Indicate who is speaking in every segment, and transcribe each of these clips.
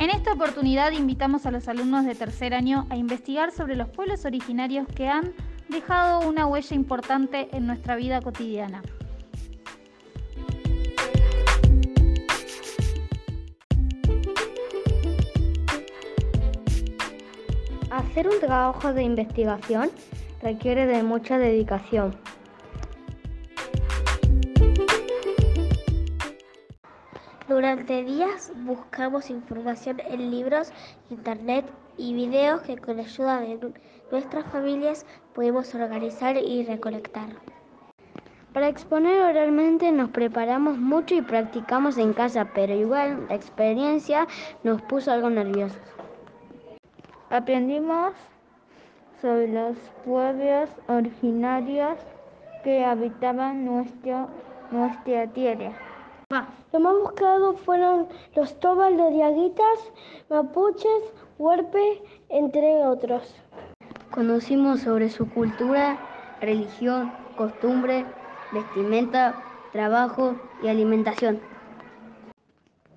Speaker 1: En esta oportunidad invitamos a los alumnos de tercer año a investigar sobre los pueblos originarios que han dejado una huella importante en nuestra vida cotidiana.
Speaker 2: Hacer un trabajo de investigación requiere de mucha dedicación.
Speaker 3: Durante días buscamos información en libros, internet y videos que con ayuda de nuestras familias podemos organizar y recolectar.
Speaker 2: Para exponer oralmente nos preparamos mucho y practicamos en casa, pero igual la experiencia nos puso algo nerviosos. Aprendimos sobre los pueblos originarios que habitaban nuestra tierra.
Speaker 4: Lo más buscado fueron los tobas, los diaguitas, mapuches, huerpe, entre otros.
Speaker 2: Conocimos sobre su cultura, religión, costumbre, vestimenta, trabajo y alimentación.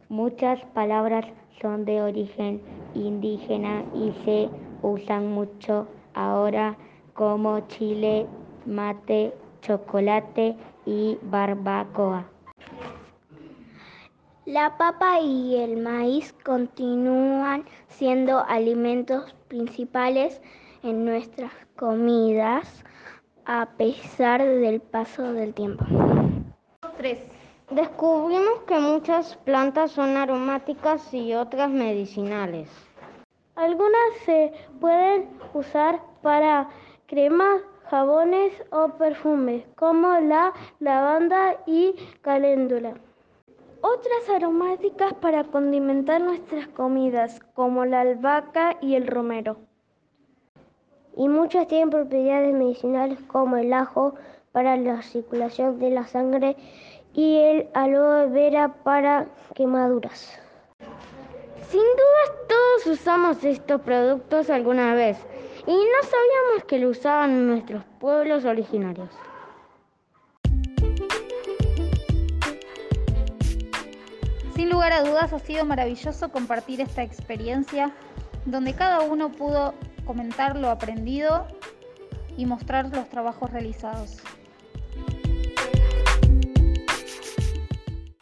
Speaker 2: Muchas palabras son de origen indígena y se usan mucho ahora como chile, mate, chocolate y barbacoa.
Speaker 3: La papa y el maíz continúan siendo alimentos principales en nuestras comidas a pesar del paso del tiempo.
Speaker 1: 3.
Speaker 2: Descubrimos que muchas plantas son aromáticas y otras medicinales.
Speaker 4: Algunas se pueden usar para cremas, jabones o perfumes, como la lavanda y caléndula. Otras aromáticas para condimentar nuestras comidas, como la albahaca y el romero.
Speaker 2: Y muchas tienen propiedades medicinales como el ajo para la circulación de la sangre y el aloe vera para quemaduras. Sin duda todos usamos estos productos alguna vez y no sabíamos que lo usaban nuestros pueblos originarios.
Speaker 1: Sin lugar a dudas ha sido maravilloso compartir esta experiencia donde cada uno pudo comentar lo aprendido y mostrar los trabajos realizados.